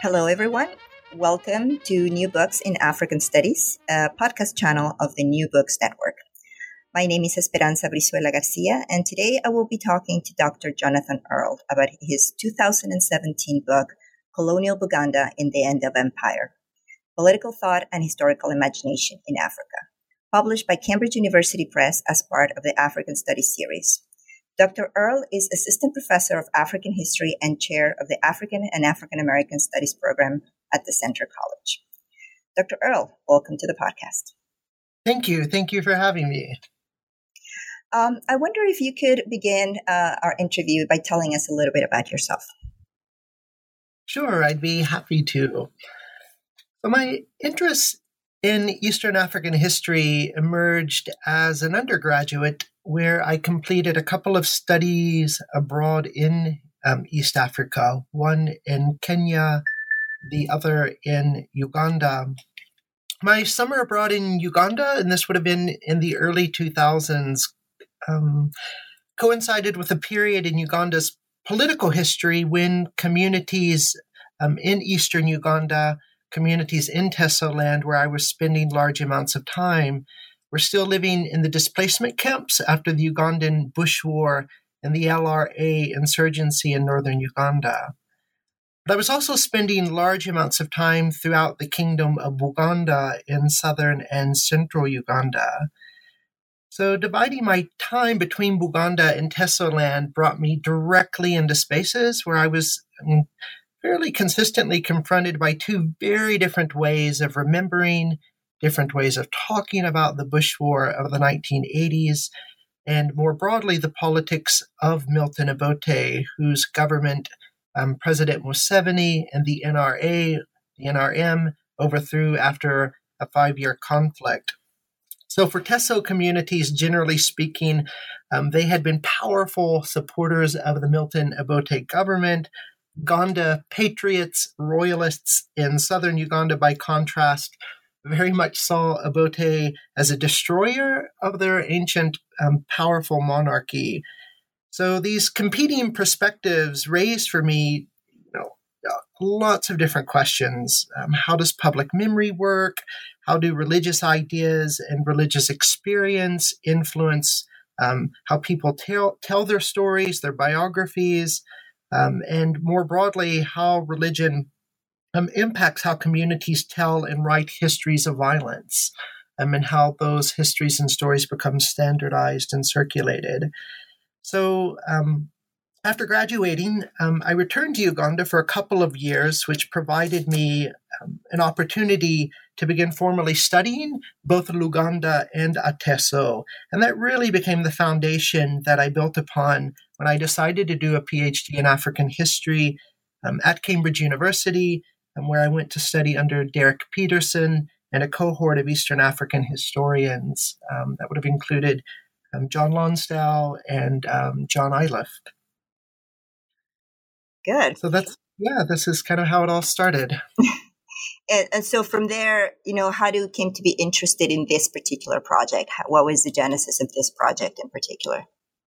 Hello, everyone. Welcome to New Books in African Studies, a podcast channel of the New Books Network. My name is Esperanza Brizuela Garcia, and today I will be talking to Dr. Jonathan Earle about his 2017 book, Colonial Buganda in the End of Empire Political Thought and Historical Imagination in Africa, published by Cambridge University Press as part of the African Studies series. Dr. Earle is Assistant Professor of African History and Chair of the African and African American Studies program at the Centre College. Dr. Earle, welcome to the podcast. Thank you. Thank you for having me. Um, I wonder if you could begin uh, our interview by telling us a little bit about yourself. Sure, I'd be happy to. So, my interest in Eastern African history emerged as an undergraduate where I completed a couple of studies abroad in um, East Africa, one in Kenya, the other in Uganda. My summer abroad in Uganda, and this would have been in the early 2000s, um, coincided with a period in Uganda's political history when communities um, in eastern Uganda, communities in Teso land, where I was spending large amounts of time, we're still living in the displacement camps after the Ugandan Bush War and the LRA insurgency in northern Uganda. But I was also spending large amounts of time throughout the kingdom of Buganda in southern and central Uganda. So dividing my time between Buganda and Tesoland brought me directly into spaces where I was um, fairly consistently confronted by two very different ways of remembering different ways of talking about the Bush War of the 1980s, and more broadly, the politics of Milton Obote, whose government um, President Museveni and the NRA, the NRM, overthrew after a five year conflict. So, for Teso communities, generally speaking, um, they had been powerful supporters of the Milton Obote government. Ganda patriots, royalists in southern Uganda, by contrast, very much saw Obote as a destroyer of their ancient, um, powerful monarchy. So these competing perspectives raised for me, you know, lots of different questions. Um, how does public memory work? How do religious ideas and religious experience influence um, how people tell tell their stories, their biographies, um, and more broadly, how religion um, impacts how communities tell and write histories of violence um, and how those histories and stories become standardized and circulated. So, um, after graduating, um, I returned to Uganda for a couple of years, which provided me um, an opportunity to begin formally studying both Luganda and Ateso. And that really became the foundation that I built upon when I decided to do a PhD in African history um, at Cambridge University where I went to study under Derek Peterson and a cohort of Eastern African historians um, that would have included um, John Lonsdale and um, John Iliffe. Good. So that's, yeah, this is kind of how it all started. and, and, so from there, you know, how do you came to be interested in this particular project? What was the genesis of this project in particular?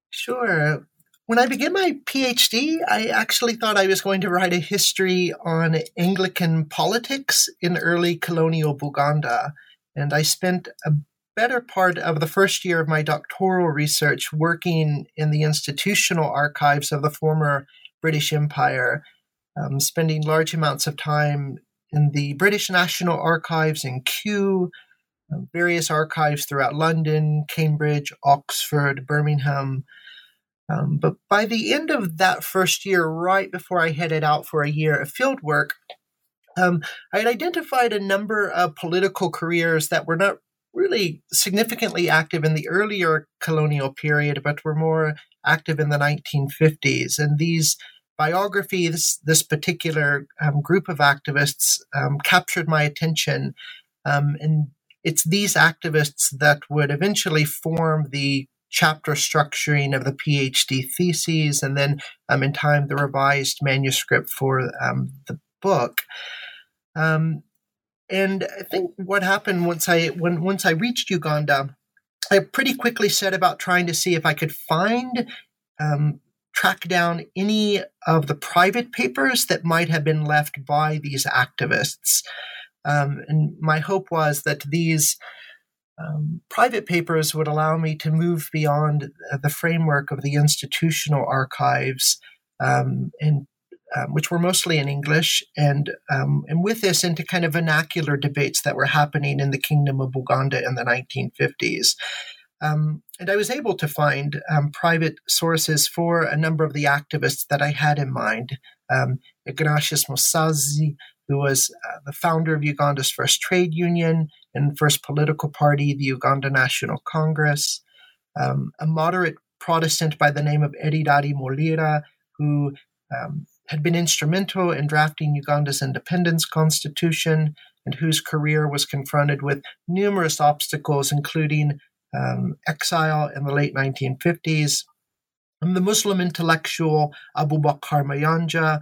Sure. When I began my PhD, I actually thought I was going to write a history on Anglican politics in early colonial Buganda. And I spent a better part of the first year of my doctoral research working in the institutional archives of the former British Empire, um, spending large amounts of time in the British National Archives in Kew, um, various archives throughout London, Cambridge, Oxford, Birmingham, um, but by the end of that first year, right before I headed out for a year of field work, um, I had identified a number of political careers that were not really significantly active in the earlier colonial period, but were more active in the 1950s. And these biographies, this particular um, group of activists um, captured my attention. Um, and it's these activists that would eventually form the chapter structuring of the PhD theses, and then um, in time the revised manuscript for um, the book. Um, and I think what happened once I when once I reached Uganda, I pretty quickly set about trying to see if I could find um, track down any of the private papers that might have been left by these activists. Um, and my hope was that these um, private papers would allow me to move beyond the framework of the institutional archives um, and um, which were mostly in English, and um, and with this into kind of vernacular debates that were happening in the Kingdom of Buganda in the 1950s. Um, and I was able to find um, private sources for a number of the activists that I had in mind. Ignatius Musazi, who was uh, the founder of Uganda's first trade union and first political party, the Uganda National Congress. Um, a moderate Protestant by the name of Eridadi Mulira, who um, had been instrumental in drafting Uganda's independence constitution and whose career was confronted with numerous obstacles, including um, exile in the late 1950s. And the Muslim intellectual Abu Bakr Mayanja,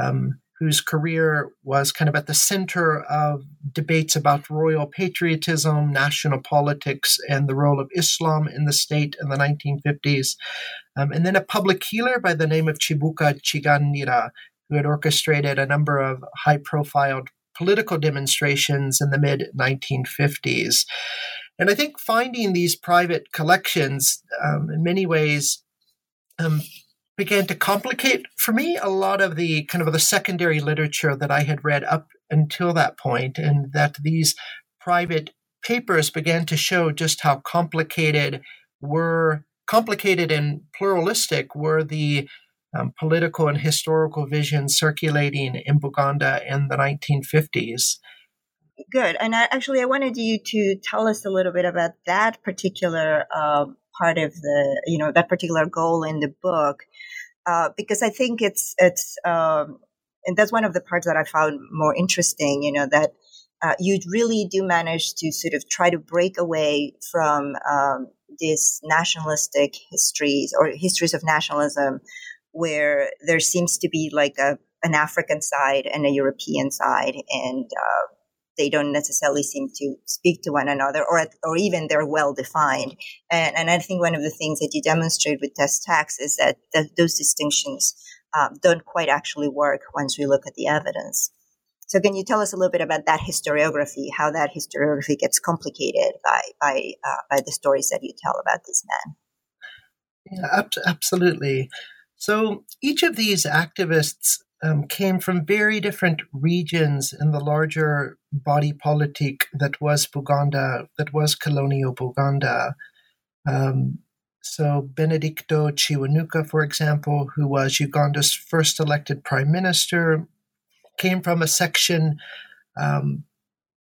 um, whose career was kind of at the center of debates about royal patriotism, national politics, and the role of Islam in the state in the 1950s. Um, and then a public healer by the name of Chibuka Chiganira, who had orchestrated a number of high profile political demonstrations in the mid 1950s. And I think finding these private collections um, in many ways um, began to complicate for me a lot of the kind of the secondary literature that I had read up until that point, and that these private papers began to show just how complicated were complicated and pluralistic were the um, political and historical visions circulating in Buganda in the 1950s. Good. And I, actually, I wanted you to tell us a little bit about that particular uh, part of the, you know, that particular goal in the book, uh, because I think it's it's, um, and that's one of the parts that I found more interesting. You know that uh, you really do manage to sort of try to break away from um, these nationalistic histories or histories of nationalism, where there seems to be like a an African side and a European side, and uh, they don't necessarily seem to speak to one another or, or even they're well defined. And, and I think one of the things that you demonstrate with test tax is that, that those distinctions um, don't quite actually work once we look at the evidence. So can you tell us a little bit about that historiography, how that historiography gets complicated by, by, uh, by the stories that you tell about these men? Yeah, absolutely. So each of these activists um, came from very different regions in the larger body politic that was Buganda, that was colonial Buganda. Um, so Benedicto Kiwanuka, for example, who was Uganda's first elected prime minister, came from a section um,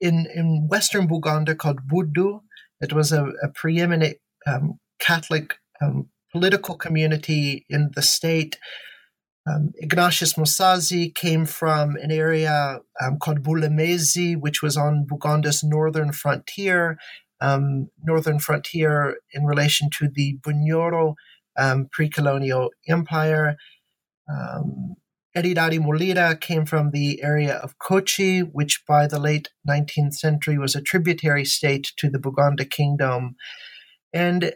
in in western Buganda called Buddu. It was a, a preeminent um, Catholic um, political community in the state um, Ignatius Musazi came from an area um, called Bulemezi, which was on Buganda's northern frontier, um, northern frontier in relation to the Bunyoro um, pre-colonial empire. Um, Mulira came from the area of Kochi, which by the late 19th century was a tributary state to the Buganda kingdom. And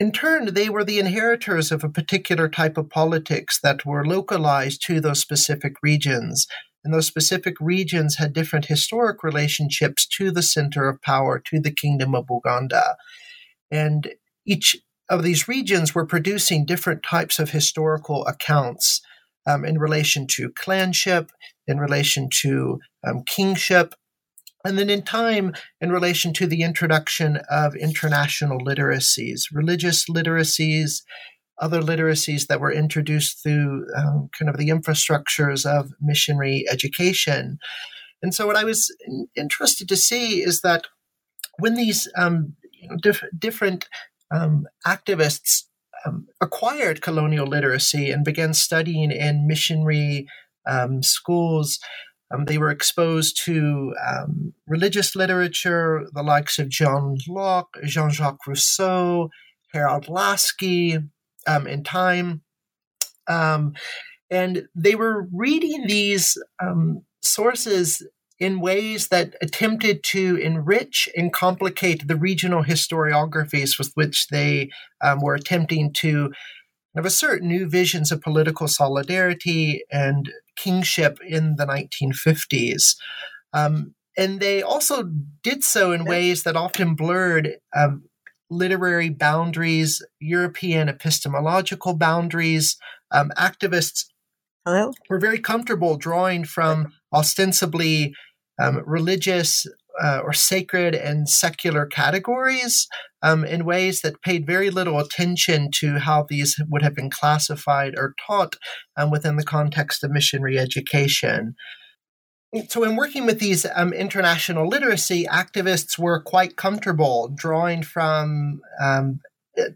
in turn, they were the inheritors of a particular type of politics that were localized to those specific regions. And those specific regions had different historic relationships to the center of power, to the kingdom of Buganda. And each of these regions were producing different types of historical accounts um, in relation to clanship, in relation to um, kingship, and then in time, in relation to the introduction of international literacies, religious literacies, other literacies that were introduced through um, kind of the infrastructures of missionary education. And so, what I was interested to see is that when these um, you know, diff- different um, activists um, acquired colonial literacy and began studying in missionary um, schools. Um, they were exposed to um, religious literature, the likes of John Locke, Jean Jacques Rousseau, Harold Laski, um, in time. Um, and they were reading these sources in ways that attempted to enrich and complicate the regional historiographies with which they um, were attempting to of assert new visions of political solidarity and kingship in the 1950s. Um, and they also did so in ways that often blurred um, literary boundaries, European epistemological boundaries. Um, activists Hello? were very comfortable drawing from ostensibly um, religious uh, or sacred and secular categories um, in ways that paid very little attention to how these would have been classified or taught um, within the context of missionary education. So, in working with these um, international literacy, activists were quite comfortable drawing from um,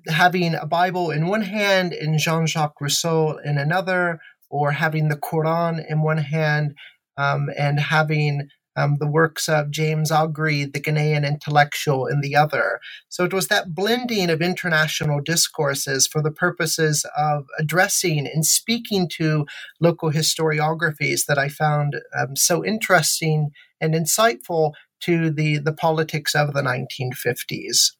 having a Bible in one hand and Jean Jacques Rousseau in another, or having the Quran in one hand um, and having um, the works of James Aggrey, the Ghanaian intellectual, in the other. So it was that blending of international discourses for the purposes of addressing and speaking to local historiographies that I found um, so interesting and insightful to the, the politics of the 1950s.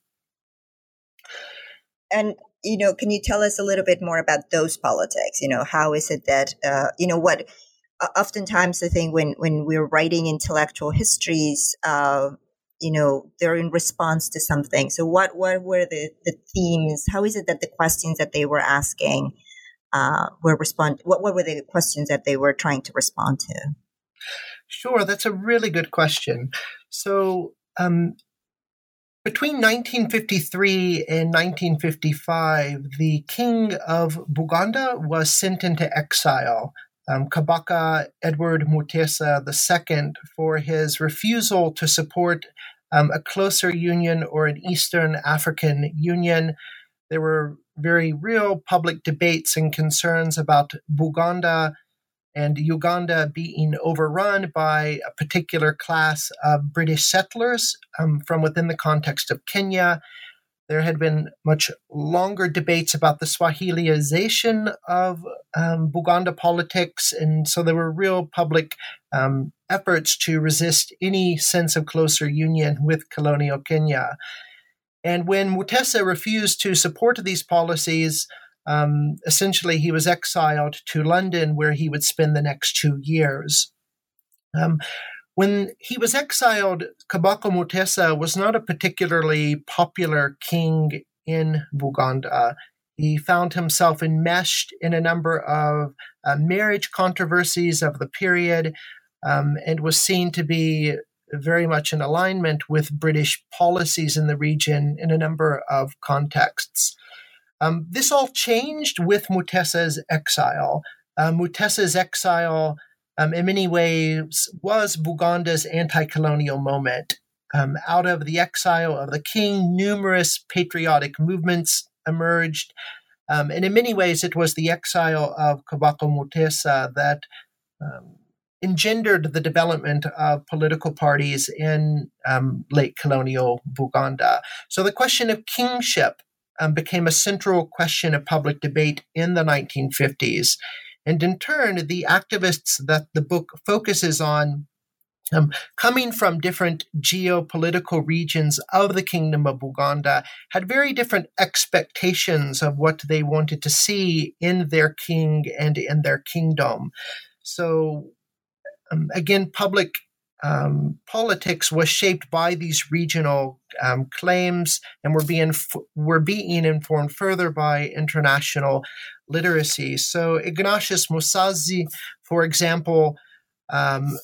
And you know, can you tell us a little bit more about those politics? You know, how is it that uh, you know what oftentimes I think when when we're writing intellectual histories, uh, you know, they're in response to something. So what what were the the themes? How is it that the questions that they were asking uh, were respond? What what were the questions that they were trying to respond to? Sure, that's a really good question. So. Um, between 1953 and 1955, the king of Buganda was sent into exile um, Kabaka Edward Mutesa II for his refusal to support um, a closer union or an Eastern African union. There were very real public debates and concerns about Buganda and Uganda being overrun by a particular class of British settlers um, from within the context of Kenya there had been much longer debates about the Swahiliization of um, Buganda politics, and so there were real public um, efforts to resist any sense of closer union with colonial Kenya. And when Mutesa refused to support these policies, um, essentially he was exiled to London, where he would spend the next two years. Um, when he was exiled, Kabaka Mutesa was not a particularly popular king in Buganda. He found himself enmeshed in a number of uh, marriage controversies of the period um, and was seen to be very much in alignment with British policies in the region in a number of contexts. Um, this all changed with Mutesa's exile. Uh, Mutesa's exile um, in many ways was Buganda's anti colonial moment. Um, out of the exile of the king, numerous patriotic movements emerged. Um, and in many ways, it was the exile of Kabaka Mutesa that um, engendered the development of political parties in um, late colonial Buganda. So the question of kingship um, became a central question of public debate in the 1950s. And in turn, the activists that the book focuses on um, coming from different geopolitical regions of the Kingdom of Buganda, had very different expectations of what they wanted to see in their king and in their kingdom. So, um, again, public um, politics was shaped by these regional um, claims, and were being were being informed further by international literacy. So Ignatius Musazi, for example, um,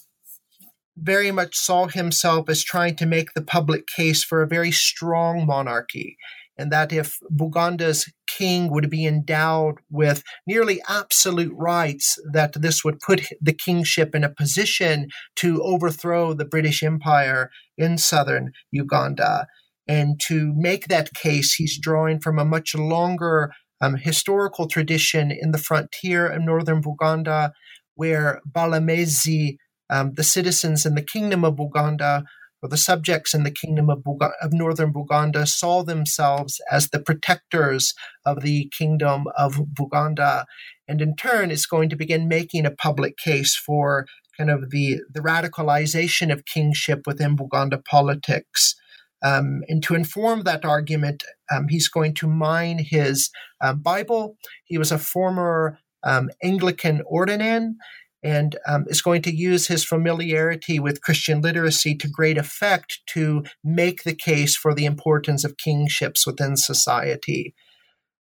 very much saw himself as trying to make the public case for a very strong monarchy and that if Buganda's king would be endowed with nearly absolute rights, that this would put the kingship in a position to overthrow the British Empire in southern Uganda. And to make that case, he's drawing from a much longer um, historical tradition in the frontier of northern Buganda, where Balamezi, um, the citizens in the kingdom of Buganda, or the subjects in the kingdom of, of northern Buganda, saw themselves as the protectors of the kingdom of Buganda, and in turn is going to begin making a public case for kind of the, the radicalization of kingship within Buganda politics. Um, and to inform that argument, um, he's going to mine his um, Bible. He was a former um, Anglican ordinand and um, is going to use his familiarity with Christian literacy to great effect to make the case for the importance of kingships within society.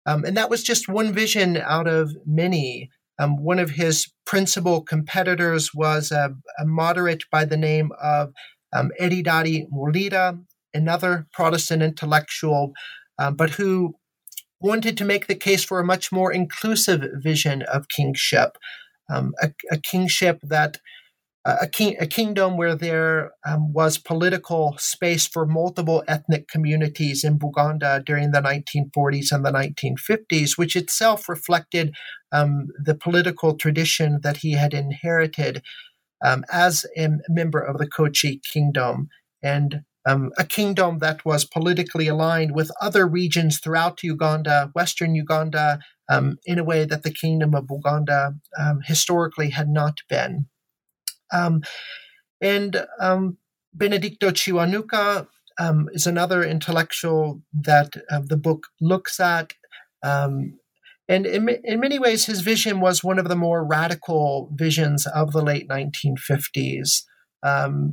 Um, and that was just one vision out of many. one of his principal competitors was a, a moderate by the name of um, Eridadi Mulira, another Protestant intellectual, uh, but who wanted to make the case for a much more inclusive vision of kingship, um, a, a, kingship that a, king, a kingdom where there um, was political space for multiple ethnic communities in Buganda during the 1940s and the 1950s, which itself reflected um, the political tradition that he had inherited um, as a member of the Kochi kingdom. And um, a kingdom that was politically aligned with other regions throughout Uganda, Western Uganda, um, in a way that the kingdom of Uganda um, historically had not been. Um, and um, Benedicto Kiwanuka um, is another intellectual that uh, the book looks at. and in, in many ways, his vision was one of the more radical visions of the late 1950s. Um,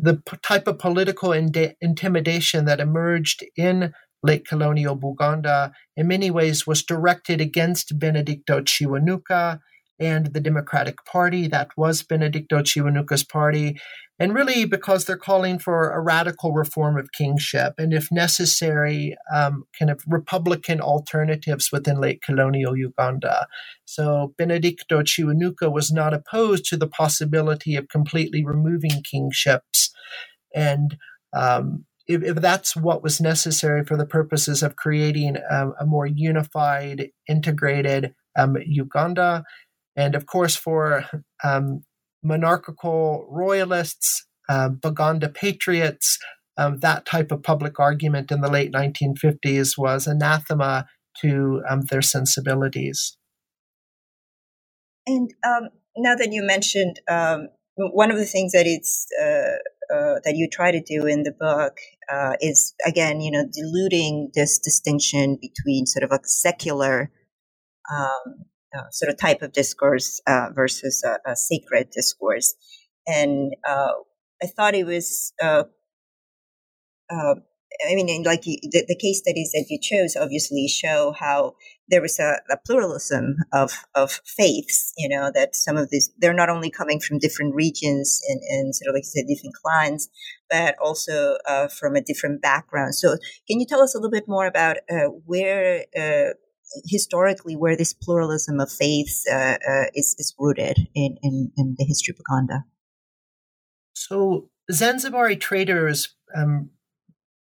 the p- type of political ind- intimidation that emerged in late colonial Buganda in many ways was directed against Benedicto Kiwanuka and the Democratic Party. That was Benedicto Kiwanuka's party and really because they're calling for a radical reform of kingship and, if necessary, um, kind of republican alternatives within late colonial Uganda. So Benedicto Kiwanuka was not opposed to the possibility of completely removing kingships. And um, if, if, that's what was necessary for the purposes of creating um, a more unified, integrated um, Uganda, and of course for um, monarchical royalists, uh, Baganda patriots. Um, that type of public argument in the late 1950s was anathema to um, their sensibilities. And um, now that you mentioned um, one of the things that it's uh, uh, that you try to do in the book uh, is again, you know, diluting this distinction between sort of a secular um, uh, sort of type of discourse uh, versus a, a, sacred discourse. And uh, I thought it was, uh, uh, I mean, like the, the, case studies that you chose obviously show how there was a, a, pluralism of, of faiths, you know, that some of these, they're not only coming from different regions and, and sort of like you said, different clans, but also uh, from a different background. So can you tell us a little bit more about where historically where this pluralism of faiths uh, uh, is, is rooted in, in, in, the history of Uganda. So Zanzibari traders um,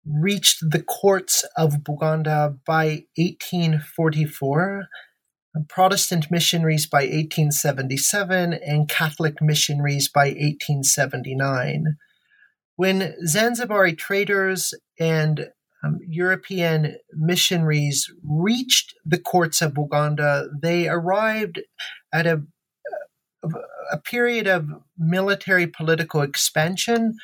reached the courts of Buganda by 1844, Protestant missionaries by 1877, and Catholic missionaries by 1879. When Zanzibari traders and um, European missionaries reached the courts of Buganda, they arrived at a, a period of military political expansion.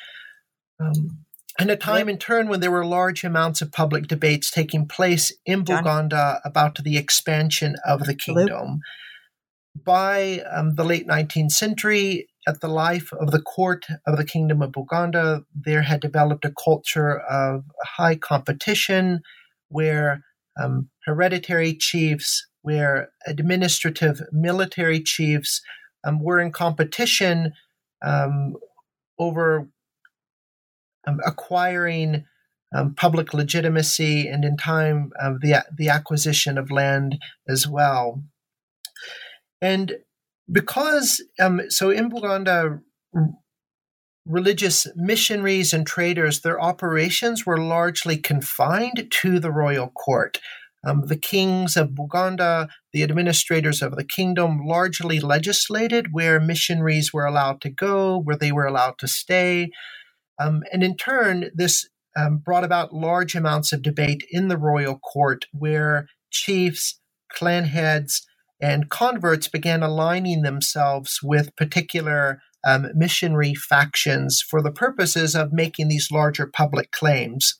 Um, and a time in turn when there were large amounts of public debates taking place in Buganda about the expansion of the kingdom. By um, the late 19th century, at the life of the court of the Kingdom of Buganda, there had developed a culture of high competition where um, hereditary chiefs, where administrative military chiefs um, were in competition um, over um, acquiring um, public legitimacy and, in time, the, the acquisition of land as well. And because um, so in Buganda, religious missionaries and traders, their operations were largely confined to the royal court. Um, the kings of Buganda, the administrators of the kingdom, largely legislated where missionaries were allowed to go, where they were allowed to stay. Um, and in turn, this um, brought about large amounts of debate in the royal court where chiefs, clan heads, and converts began aligning themselves with particular um, missionary factions for the purposes of making these larger public claims.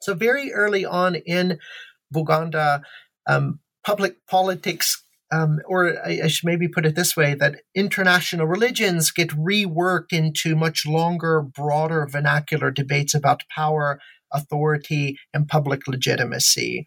So, very early on in Buganda, um, public politics, um, or I, I, should maybe put it this way, that international religions get reworked into much longer, broader vernacular debates about power, authority, and public legitimacy.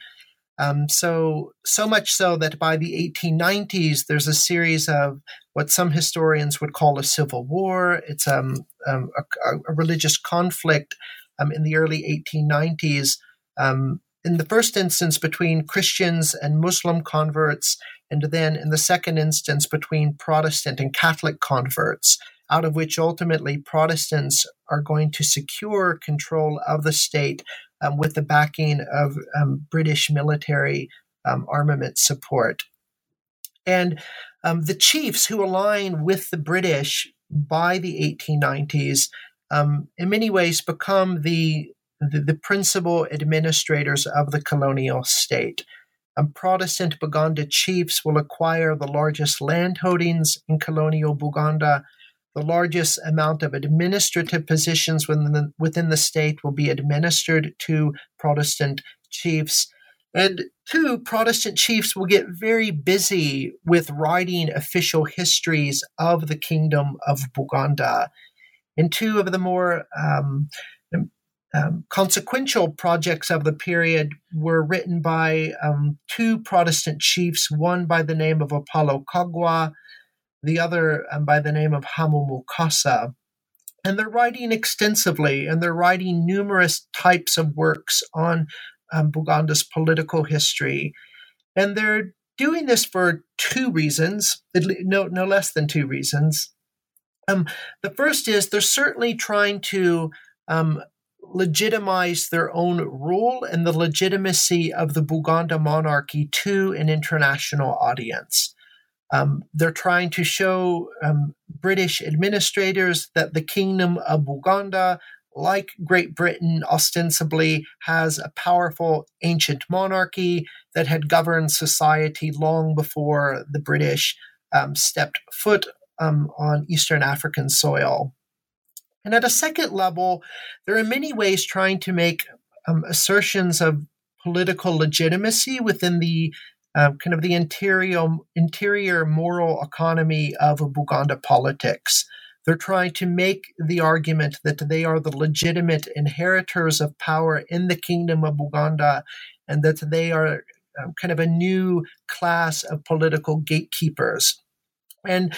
Um, so, so much so that by the 1890s, there's a series of what some historians would call a civil war. It's um, um, a, a, religious conflict um, in the early 1890s. Um, in the first instance, between Christians and Muslim converts, and then in the second instance, between Protestant and Catholic converts, out of which ultimately Protestants are going to secure control of the state um, with the backing of um, British military um, armament support. And um, the chiefs who align with the British by the 1890s, um, in many ways, become the, the, the principal administrators of the colonial state. Um, Protestant Buganda chiefs will acquire the largest land holdings in colonial Buganda the largest amount of administrative positions within the, within the state will be administered to Protestant chiefs. And two, Protestant chiefs will get very busy with writing official histories of the kingdom of Buganda. And two of the more um, um, consequential projects of the period were written by um, two Protestant chiefs, one by the name of Apollo Kagwa the other um, by the name of Hamu Mukasa. And they're writing extensively, and they're writing numerous types of works on um, Buganda's political history. And they're doing this for two reasons, no, no less than two reasons. Um, the first is they're certainly trying to um, legitimize their own rule and the legitimacy of the Buganda monarchy to an international audience. Um, they're trying to show um, British administrators that the Kingdom of Buganda, like Great Britain, ostensibly has a powerful ancient monarchy that had governed society long before the British um, stepped foot um, on Eastern African soil. And at a second level, they're in many ways trying to make um, assertions of political legitimacy within the uh, kind of the interior interior moral economy of Buganda politics. They're trying to make the argument that they are the legitimate inheritors of power in the kingdom of Buganda and that they are um, kind of a new class of political gatekeepers. And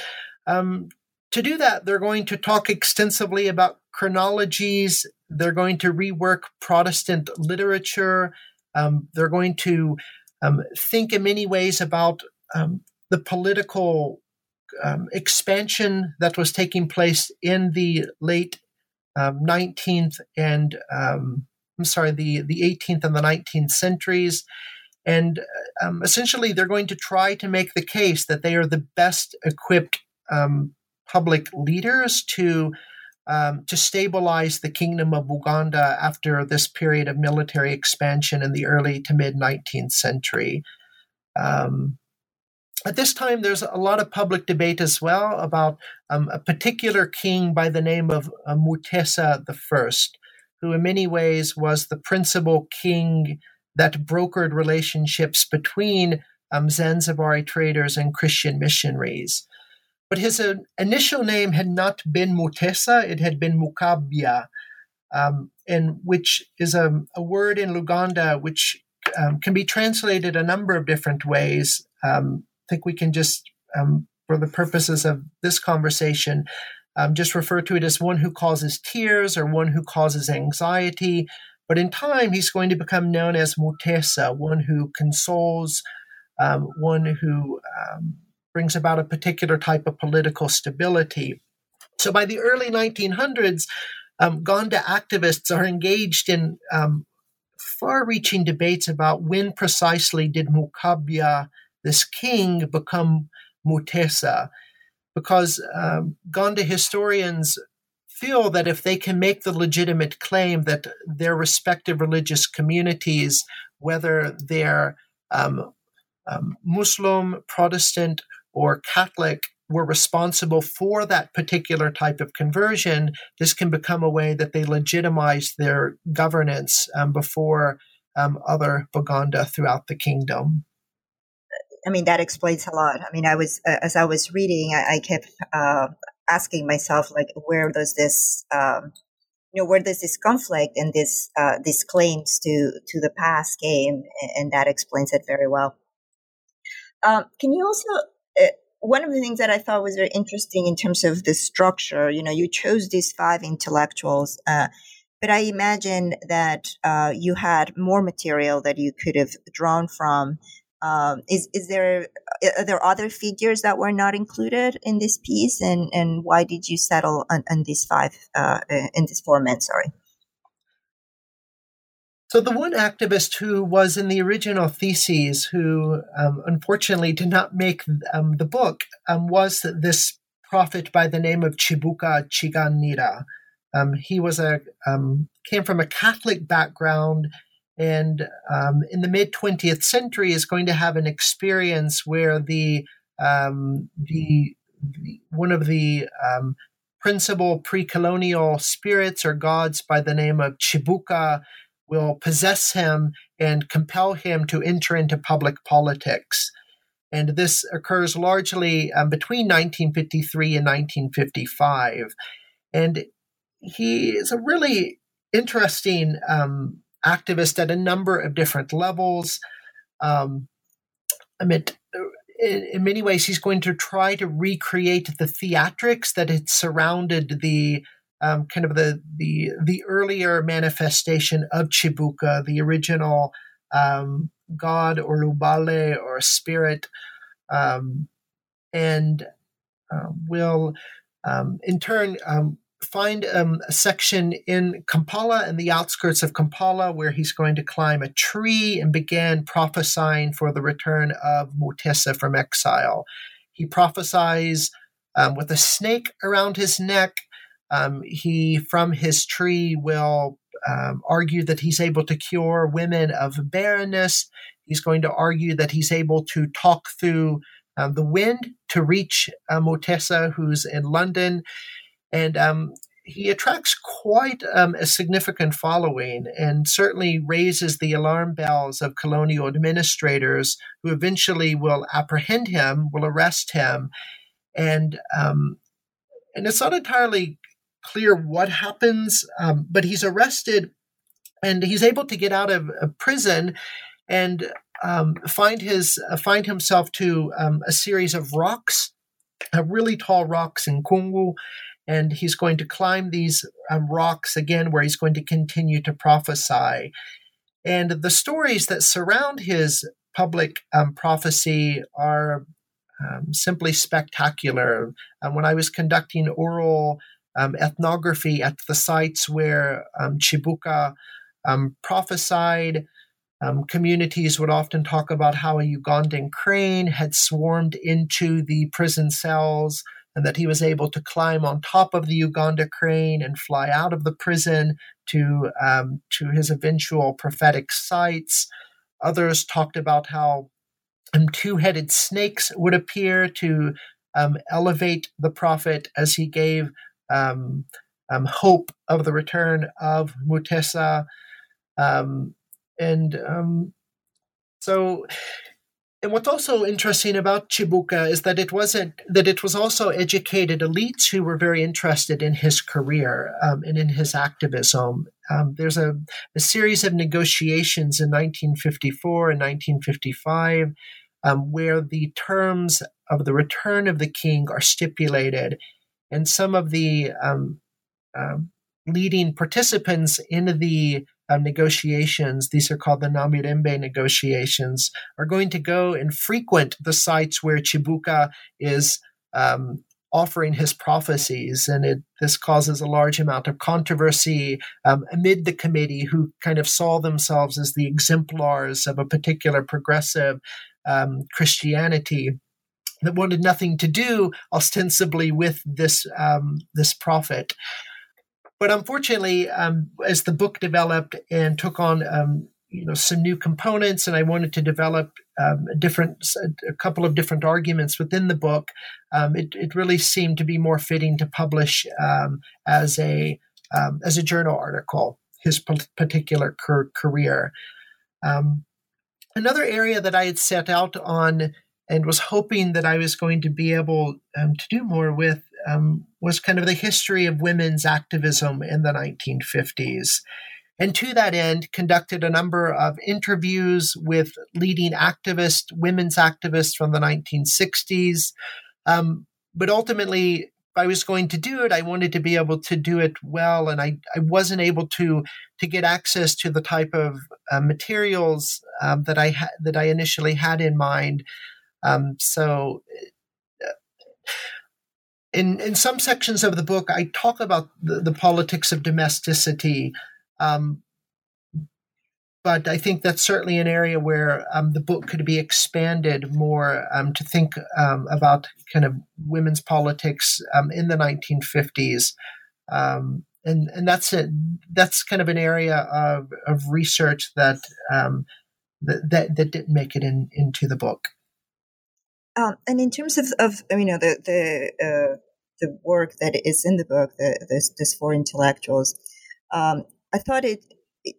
um, to do that, they're going to talk extensively about chronologies. They're going to rework Protestant literature. Um, they're going to um, think in many ways about um, the political um, expansion that was taking place in the late 19th um, and um, I'm sorry, the, the 18th and the 19th centuries. And um, essentially, they're going to try to make the case that they are the best equipped public leaders to um, to stabilize the kingdom of Uganda after this period of military expansion in the early to mid 19th century. Um, at this time, there's a lot of public debate as well about um, a particular king by the name of uh, Mutesa I, who in many ways was the principal king that brokered relationships between um, Zanzibari traders and Christian missionaries. But his uh, initial name had not been Mutesa, it had been Mukabya, um, and which is a, a, word in Luganda which um, can be translated a number of different ways. Um, I think we can just, um, for the purposes of this conversation, um, just refer to it as one who causes tears or one who causes anxiety. But in time, he's going to become known as Mutesa, one who consoles, um, one who um, brings about a particular type of political stability. So by the early 1900s, um, Ganda activists are engaged in um, far reaching debates about when precisely did Mukabya, this king, become Mutesa. Because um, Ganda historians feel that if they can make the legitimate claim that their respective religious communities, whether they're um, um, Muslim, Protestant, or Catholic, were responsible for that particular type of conversion, this can become a way that they legitimize their governance um, before um, other Baganda throughout the kingdom. I mean, that explains a lot. I mean, I was, uh, as I was reading, I, I kept uh, asking myself, like, where does this, um, you know, where does this conflict and this, uh, these claims to, to the past came? And that explains it very well. Um, can you also one of the things that I thought was very interesting in terms of the structure, you know, you chose these five intellectuals, uh, but I imagine that uh, you had more material that you could have drawn from. Um, is is there are there other figures that were not included in this piece, and and why did you settle on, on these five uh, in this format? Sorry. So the one activist who was in the original theses, who um, unfortunately did not make um, the book, um, was this prophet by the name of Chibuka Chiganira. Um, he was a um, came from a Catholic background, and um, in the mid 20th century is going to have an experience where the the, the, one of the principal pre-colonial spirits or gods by the name of Chibuka will possess him and compel him to enter into public politics. And this occurs largely um, between 1953 and 1955. And he is a really interesting um, activist at a number of different levels. Um, I mean, in, in, many ways, he's going to try to recreate the theatrics that had surrounded the um, kind of the the the earlier manifestation of Chibuka, the original um, god or Lubale or spirit, um, and uh, will um, in turn um, find a section in Kampala and the outskirts of Kampala where he's going to climb a tree and begin prophesying for the return of Mutesa from exile. He prophesies with a snake around his neck um, he, from his tree, will um, argue that he's able to cure women of barrenness. He's going to argue that he's able to talk through uh, the wind to reach uh, who's in London. And um, he attracts quite um, a significant following and certainly raises the alarm bells of colonial administrators who eventually will apprehend him, will arrest him. And um, and it's not entirely clear what happens, um, but he's arrested and he's able to get out of, prison and um, find his uh, find himself to um, a series of rocks, uh, really tall rocks in Kungu, and he's going to climb these um, rocks again, where he's going to continue to prophesy. And the stories that surround his public um, prophecy are um, simply spectacular. when I was conducting oral um, ethnography at the sites where um, Chibuka um, prophesied. Um, communities would often talk about how a Ugandan crane had swarmed into the prison cells and that he was able to climb on top of the Uganda crane and fly out of the prison to um, to his eventual prophetic sites. Others talked about how um, two-headed snakes would appear to um, elevate the prophet as he gave um, um, hope of the return of Mutesa. Um, and um, so, and what's also interesting about Chibuka is that it wasn't that it was also educated elites who were very interested in his career um, and in his activism. Um, there's a, a, series of negotiations in 1954 and 1955 um, where the terms of the return of the king are stipulated, and some of the um, um, leading participants in the um, negotiations, these are called the Namirembe negotiations, are going to go and frequent the sites where Chibuka is um, offering his prophecies, and it, this causes a large amount of controversy um, amid the committee, who kind of saw themselves as the exemplars of a particular progressive um, Christianity that wanted nothing to do ostensibly with this um, this prophet. But unfortunately, um, as the book developed and took on um, you know some new components, and I wanted to develop um, a different a couple of different arguments within the book, um, it, it really seemed to be more fitting to publish um, as a as a journal article his particular career. another area that I had set out on and was hoping that I was going to be able um, to do more with um, was kind of the history of women's activism in the 1950s. And to that end, conducted a number of interviews with leading activists, women's activists from the 1960s. Um, but ultimately, if I was going to do it, I wanted to be able to do it well, and I, I wasn't able to to get access to the type of uh, materials um, that I ha- that I initially had in mind. Um, so, uh, in in some sections of the book, I talk about the, the politics of domesticity. Um, but I think that's certainly an area where um, the book could be expanded more um, to think um, about kind of women's politics um, in the 1950s, um, and and that's it. That's kind of an area of, of research that, um, that that that didn't make it in into the book. Um, and in terms of, of you know the the uh, the work that is in the book, the, this, this four intellectuals, um, I thought it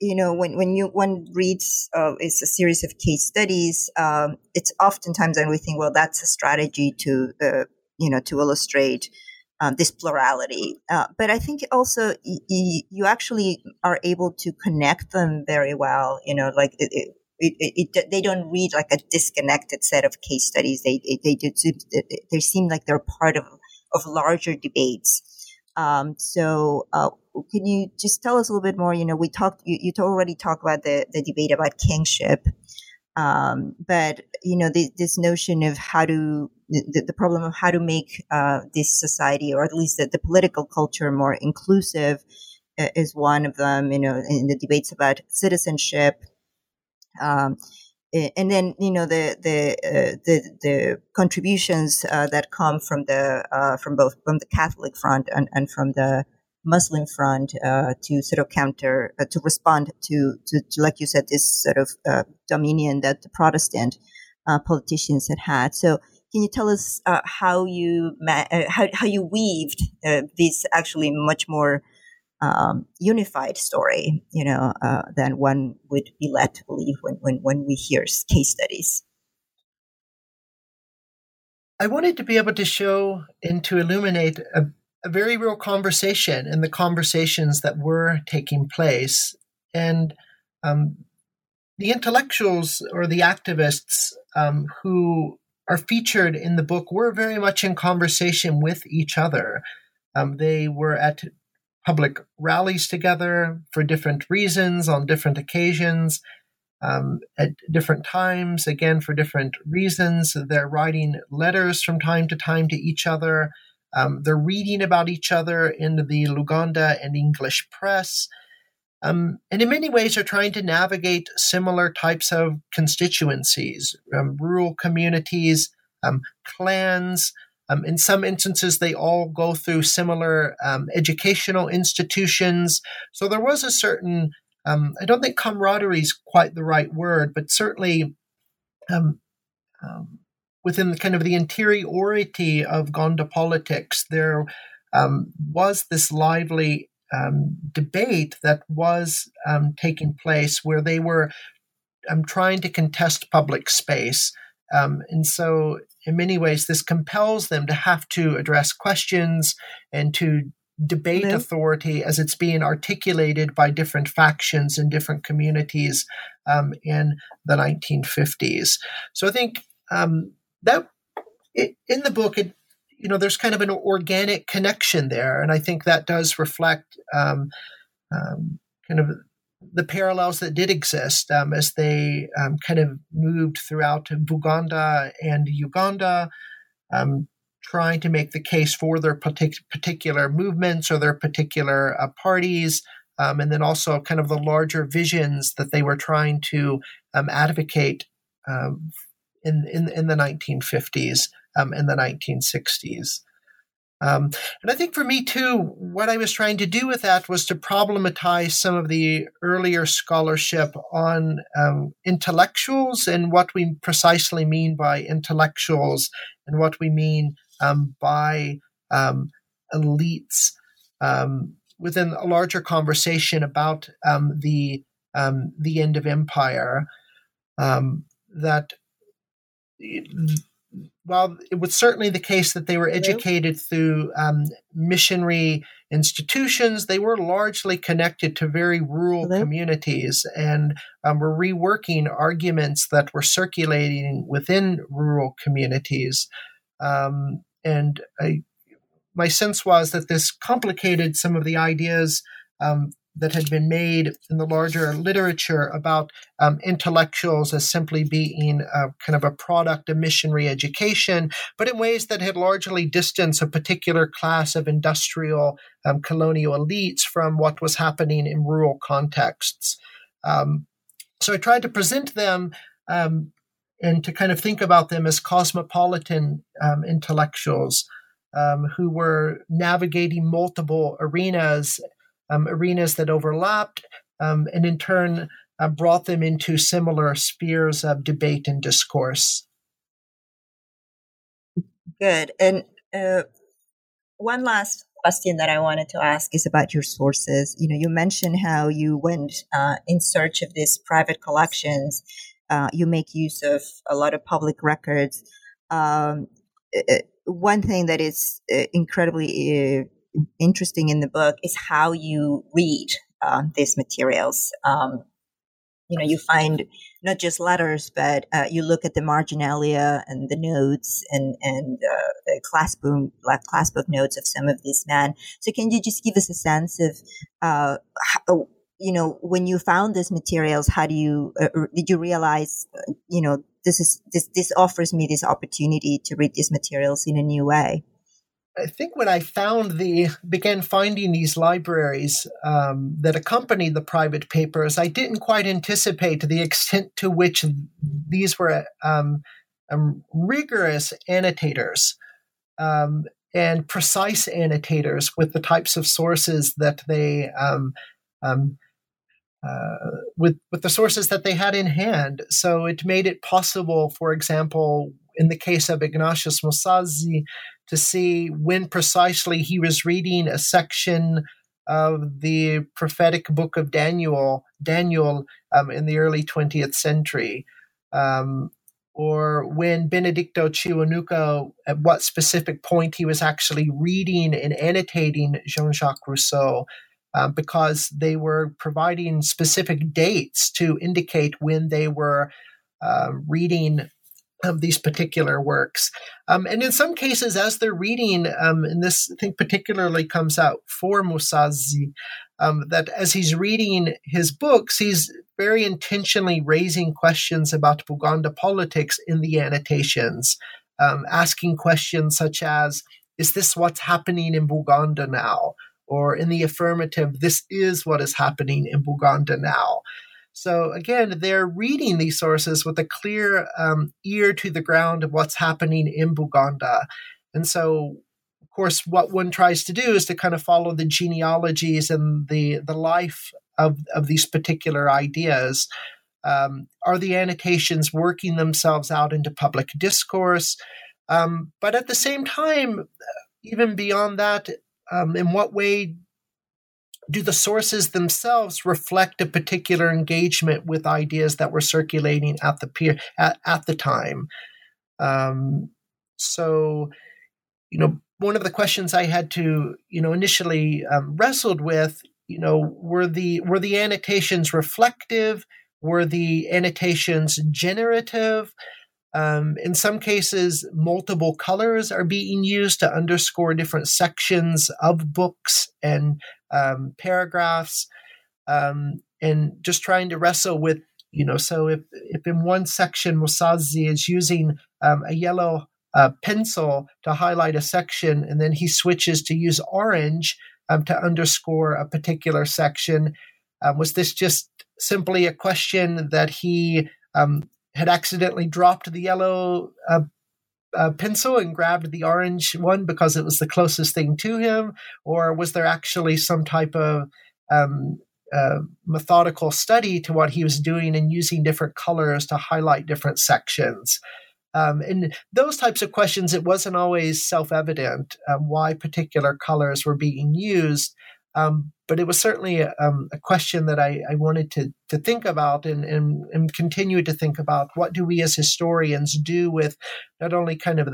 you know when when you one reads uh, it's a series of case studies, um, it's oftentimes and we think well that's a strategy to uh, you know to illustrate. Um, this plurality, uh, but I think also y- y- you actually are able to connect them very well. You know, like it, it, it, it, they don't read like a disconnected set of case studies. They they they, they seem like they're part of of larger debates. Um, so, uh, can you just tell us a little bit more? You know, we talked. You, you already talked about the the debate about kingship, um, but you know, the, this notion of how to the, the problem of how to make uh, this society, or at least the, the political culture, more inclusive, uh, is one of them. You know, in the debates about citizenship um, and then you know the the uh, the, the contributions uh, that come from the uh, from both from the Catholic front and, and from the Muslim front uh, to sort of counter uh, to respond to, to, to like you said this sort of uh, dominion that the Protestant politicians had had. So can you tell us how you ma- how how you weaved this actually much more um, unified story, you know, uh, than one would be led to believe when, when, when we hear case studies. I wanted to be able to show and to illuminate a, a very real conversation and the conversations that were taking place. And um, the intellectuals or the activists um, who are featured in the book were very much in conversation with each other. Um, they were at public rallies together for different reasons on different occasions um, at different times, again, for different reasons. They're writing letters from time to time to each other. Um, they're reading about each other in the Luganda and English press. Um, and in many ways, are trying to navigate similar types of constituencies, um, rural communities, um, clans, um, in some instances, they all go through similar um, educational institutions. So there was a certain, um, I don't think camaraderie is quite the right word, but certainly um, um, within the kind of the interiority of Ganda politics, there um, was this lively debate that was taking place where they were trying to contest public space. Um, and so, in many ways, this compels them to have to address questions and to debate mm-hmm. authority as it's being articulated by different factions and different communities um, in the 1950s. So I think um, that it, in the book, it, you know, there's kind of an organic connection there, and I think that does reflect um, um kind of the parallels that did exist um, as they um, kind of moved throughout Buganda and Uganda, um, trying to make the case for their partic- particular movements or their particular uh, parties, um, and then also kind of the larger visions that they were trying to um, advocate um, in, in, in the 1950s um, and the 1960s. Um, and I think for me too, what I was trying to do with that was to problematize some of the earlier scholarship on um, intellectuals and what we precisely mean by intellectuals and what we mean um, by um, elites um, within a larger conversation about um, the the end of empire. that while it was certainly the case that they were educated through um, missionary institutions, they were largely connected to very rural Hello? communities and um, were reworking arguments that were circulating within rural communities. Um, and I, my sense was that this complicated some of the ideas um, that had been made in the larger literature about um, intellectuals as simply being a, kind of a product of missionary education, but in ways that had largely distanced a particular class of industrial um, colonial elites from what was happening in rural contexts. Um, so I tried to present them um, and to kind of think about them as cosmopolitan um, intellectuals. Um, who were navigating multiple arenas arenas that overlapped, um, and in turn uh, brought them into similar spheres of debate and discourse. Good. And uh, one last question that I wanted to ask is about your sources. You know, you mentioned how you went uh, in search of these private collections. Uh, you make use of a lot of public records. Um, uh, one thing that is uh, incredibly interesting in the book is how you read uh, these materials. Um, you know, you find not just letters, but uh, you look at the marginalia and the notes and and uh, the class like notes of some of these men. So, can you just give us a sense of, uh, how, you know, when you found these materials, how do you uh, did you realize, uh, you know, this is this this offers me this opportunity to read these materials in a new way? I think when I found the began finding these libraries um, that accompany the private papers, I didn't quite anticipate the extent to which these were um, um, rigorous annotators um, and precise annotators with the types of sources that they um, um, uh, with with the sources that they had in hand. So it made it possible, for example, in the case of Ignatius Musazi, to see when precisely he was reading a section of the prophetic book of Daniel, Daniel um, in the early 20th century, um, or when Benedicto Kiwanuka, at what specific point he was actually reading and annotating Jean-Jacques Rousseau, um, because they were providing specific dates to indicate when they were uh, reading of these particular works. Um, and in some cases, as they're reading, um, and this I think particularly comes out for Musazi, um, that as he's reading his books, he's very intentionally raising questions about Buganda politics in the annotations, um, asking questions such as, is this what's happening in Buganda now? Or in the affirmative, this is what is happening in Buganda now. So again, they're reading these sources with a clear um, ear to the ground of what's happening in Buganda. And so, of course, what one tries to do is to kind of follow the genealogies and the, the life of, of these particular ideas. Um, are the annotations working themselves out into public discourse? Um, but at the same time, even beyond that, um, in what way do the sources themselves reflect a particular engagement with ideas that were circulating at the peer at, at the time? Um, so you know one of the questions i had to you know initially um, wrestled with you know were the were the annotations reflective? Were the annotations generative um, in some cases, multiple colors are being used to underscore different sections of books and um, paragraphs, um, and just trying to wrestle with, you know, so if, if in one section Musazi is using um, a yellow uh, pencil to highlight a section, and then he switches to use orange um, to underscore a particular section. Um, was this just simply a question that he um, had accidentally dropped the yellow uh, uh, pencil and grabbed the orange one because it was the closest thing to him, or was there actually some type of um, uh, methodical study to what he was doing and using different colors to highlight different sections? Um, and those types of questions, it wasn't always self evident um, why particular colors were being used. Um, but it was certainly a, um, a question that I, I, wanted to, to think about and, and, and, continue to think about. What do we as historians do with not only kind of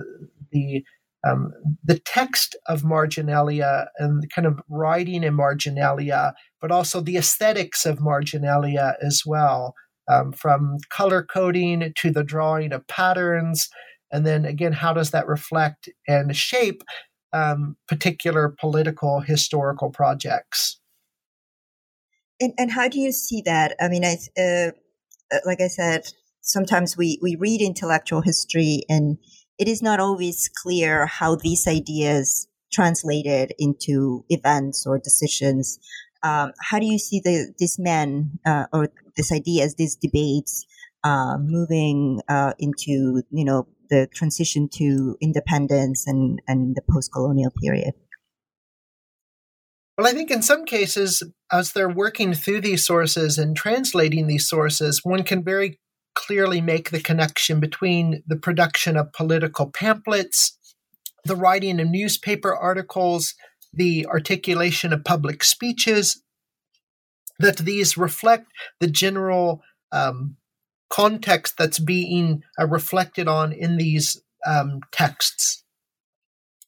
the um, the text of marginalia and kind of writing in marginalia, but also the aesthetics of marginalia as well, um, from color coding to the drawing of patterns. And then again, how does that reflect and shape um, particular political historical projects. And, and how do you see that? I mean, I, uh, uh, like I said, sometimes we, we read intellectual history and it is not always clear how these ideas translated into events or decisions. Um, how do you see the, these men uh, or these ideas, these debates uh, moving uh, into, you know, the transition to independence and, and the post colonial period? Well, I think in some cases, as they're working through these sources and translating these sources, one can very clearly make the connection between the production of political pamphlets, the writing of newspaper articles, the articulation of public speeches, that these reflect the general um, context that's being uh, reflected on in these um, texts.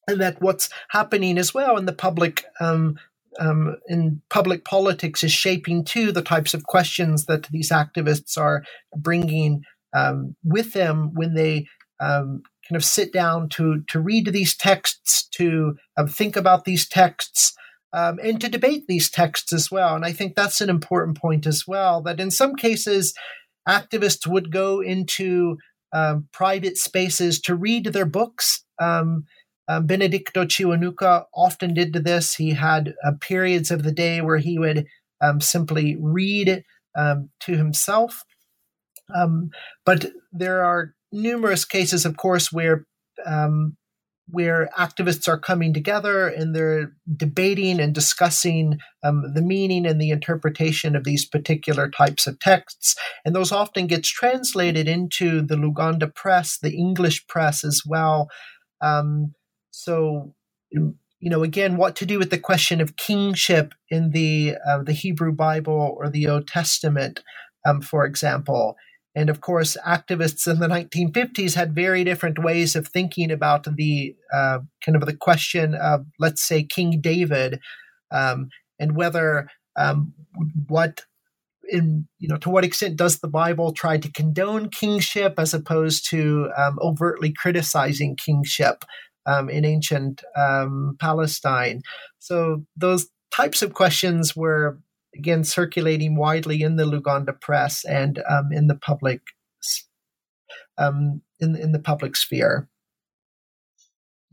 And that what's happening as well in the public um, um, in public politics is shaping too the types of questions that these activists are bringing um, with them when they um, kind of sit down to to read these texts, to um, think about these texts, um, and to debate these texts as well. And I think that's an important point as well. That in some cases, activists would go into um, private spaces to read their books. Um, um, Benedicto Kiwanuka often did this. He had uh, periods of the day where he would um, simply read um, to himself. Um, but there are numerous cases, of course, where um, where activists are coming together and they're debating and discussing um, the meaning and the interpretation of these particular types of texts. And those often gets translated into the Luganda press, the English press as well. Um, so, you know, again, what to do with the question of kingship in the uh, the Hebrew Bible or the Old Testament, um, for example. And of course, activists in the 1950s had very different ways of thinking about the uh, kind of the question of, let's say, King David, um, and whether um, what in you know to what extent does the Bible try to condone kingship as opposed to um, overtly criticizing kingship um, in ancient um, Palestine? So those types of questions were again circulating widely in the Luganda press and um, in the public um, in in the public sphere.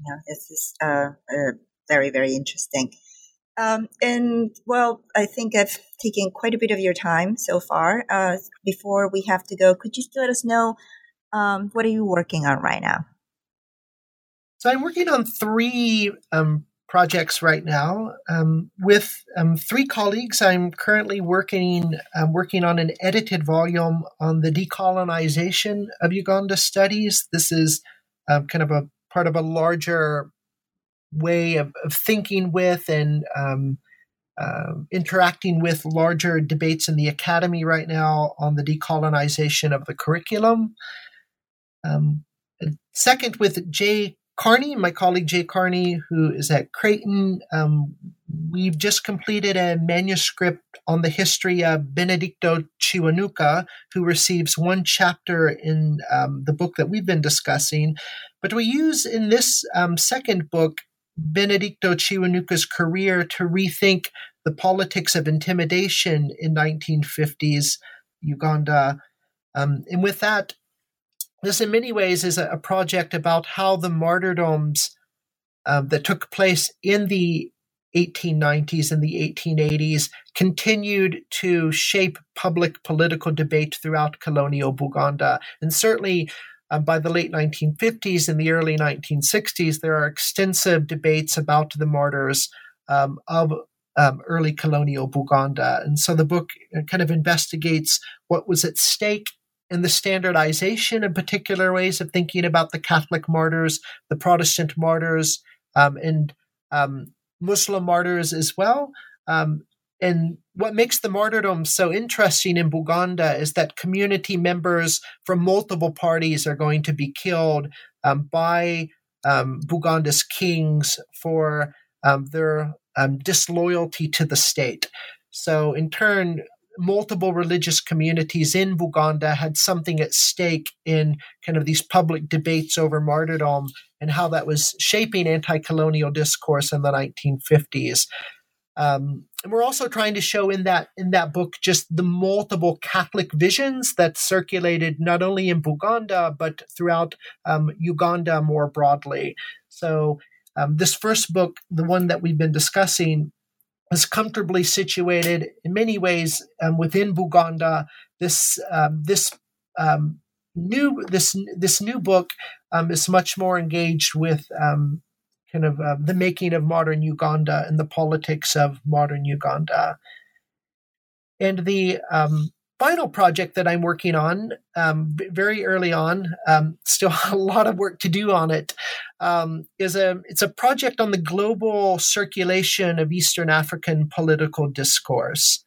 Yeah, this is uh, uh, very very interesting. Um, and well, I think I've taken quite a bit of your time so far. Uh, before we have to go, could you let us know um, what are you working on right now? So I'm working on three um, projects right now um, with um, three colleagues. I'm currently working um, working on an edited volume on the decolonization of Uganda studies. This is um, kind of a part of a larger way of, of thinking with and uh, interacting with larger debates in the academy right now on the decolonization of the curriculum. Um, second, with Jay Carney, my colleague Jay Carney, who is at Creighton, um, we've just completed a manuscript on the history of Benedicto Kiwanuka, who receives one chapter in um, the book that we've been discussing. But we use in this um, second book Benedicto Kiwanuka's career to rethink the politics of intimidation in 1950s Uganda. Um, and with that, this, in many ways, is a, project about how the martyrdoms um, that took place in the 1890s and the 1880s continued to shape public political debate throughout colonial Buganda. And certainly uh, by the late 1950s and the early 1960s, there are extensive debates about the martyrs um, of um, early colonial Buganda. And so the book uh, kind of investigates what was at stake in the standardization of particular ways of thinking about the Catholic martyrs, the Protestant martyrs, um, and um, Muslim martyrs as well. Um, and what makes the martyrdom so interesting in Buganda is that community members from multiple parties are going to be killed um, by um, Buganda's kings for um, their disloyalty to the state. So, in turn, multiple religious communities in Buganda had something at stake in kind of these public debates over martyrdom and how that was shaping anti colonial discourse in the 1950s. Um, and we're also trying to show in that in that book just the multiple Catholic visions that circulated not only in Buganda but throughout um, Uganda more broadly. So um, this first book, the one that we've been discussing, is comfortably situated in many ways um, within Buganda. This um, this um, new this this new book um, is much more engaged with um, kind of uh, the making of modern Uganda and the politics of modern Uganda. And the final project that I'm working on, um, very early on, um, still a lot of work to do on it, um, is a it's a project on the global circulation of Eastern African political discourse.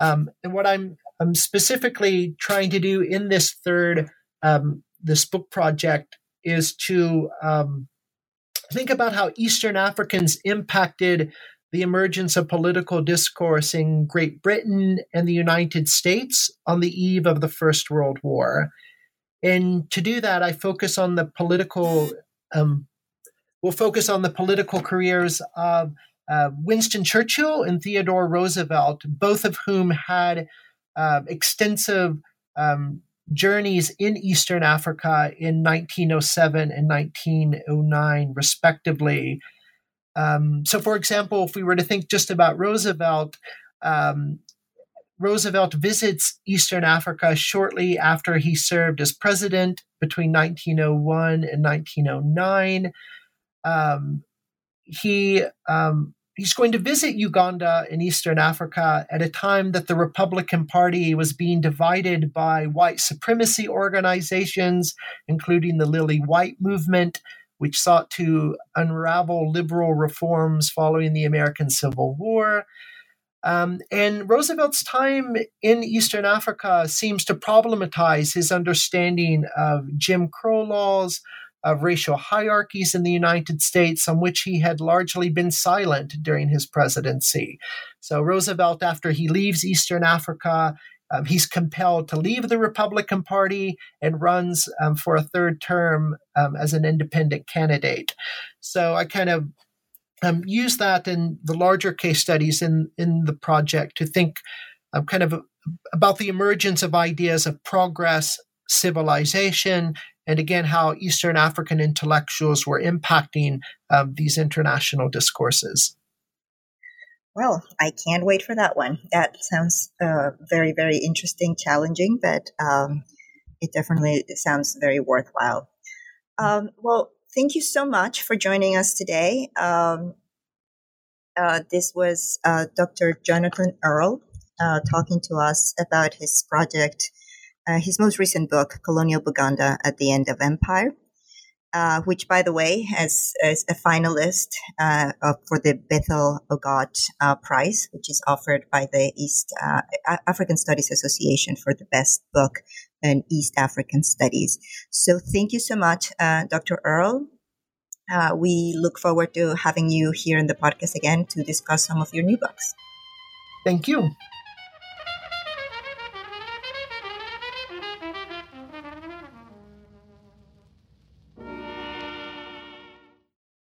Um, and what I'm I'm specifically trying to do in this third um, this book project is to um, think about how Eastern Africans impacted the emergence of political discourse in Great Britain and the United States on the eve of the First World War. And to do that, I focus on the political, um, we'll focus on the political careers of uh, Winston Churchill and Theodore Roosevelt, both of whom had uh, extensive um, journeys in Eastern Africa in 1907 and 1909, respectively. Um, so, for example, if we were to think just about Roosevelt, um, Roosevelt visits Eastern Africa shortly after he served as president between 1901 and 1909. Um, he um, he's going to visit Uganda in Eastern Africa at a time that the Republican Party was being divided by white supremacy organizations, including the Lily White movement which sought to unravel liberal reforms following the American Civil War. Um, and Roosevelt's time in Eastern Africa seems to problematize his understanding of Jim Crow laws, of racial hierarchies in the United States, on which he had largely been silent during his presidency. So, Roosevelt, after he leaves Eastern Africa, um, he's compelled to leave the Republican Party and runs um, for a third term um, as an independent candidate. So I kind of um, use that in the larger case studies in, in the project to think um, kind of about the emergence of ideas of progress, civilization, and again, how Eastern African intellectuals were impacting um, these international discourses. Well, I can't wait for that one. That sounds uh, very, very interesting, challenging, but um, it definitely sounds very worthwhile. Um, well, thank you so much for joining us today. Um, uh, this was uh, Dr. Jonathan Earle uh, talking to us about his project, uh, his most recent book, Colonial Buganda at the End of Empire uh, which, by the way, has is a finalist uh, for the Bethwell Ogot uh, Prize, which is offered by the East uh, African Studies Association for the best book in East African Studies. So, thank you so much, uh, Dr. Earle. We look forward to having you here in the podcast again to discuss some of your new books. Thank you.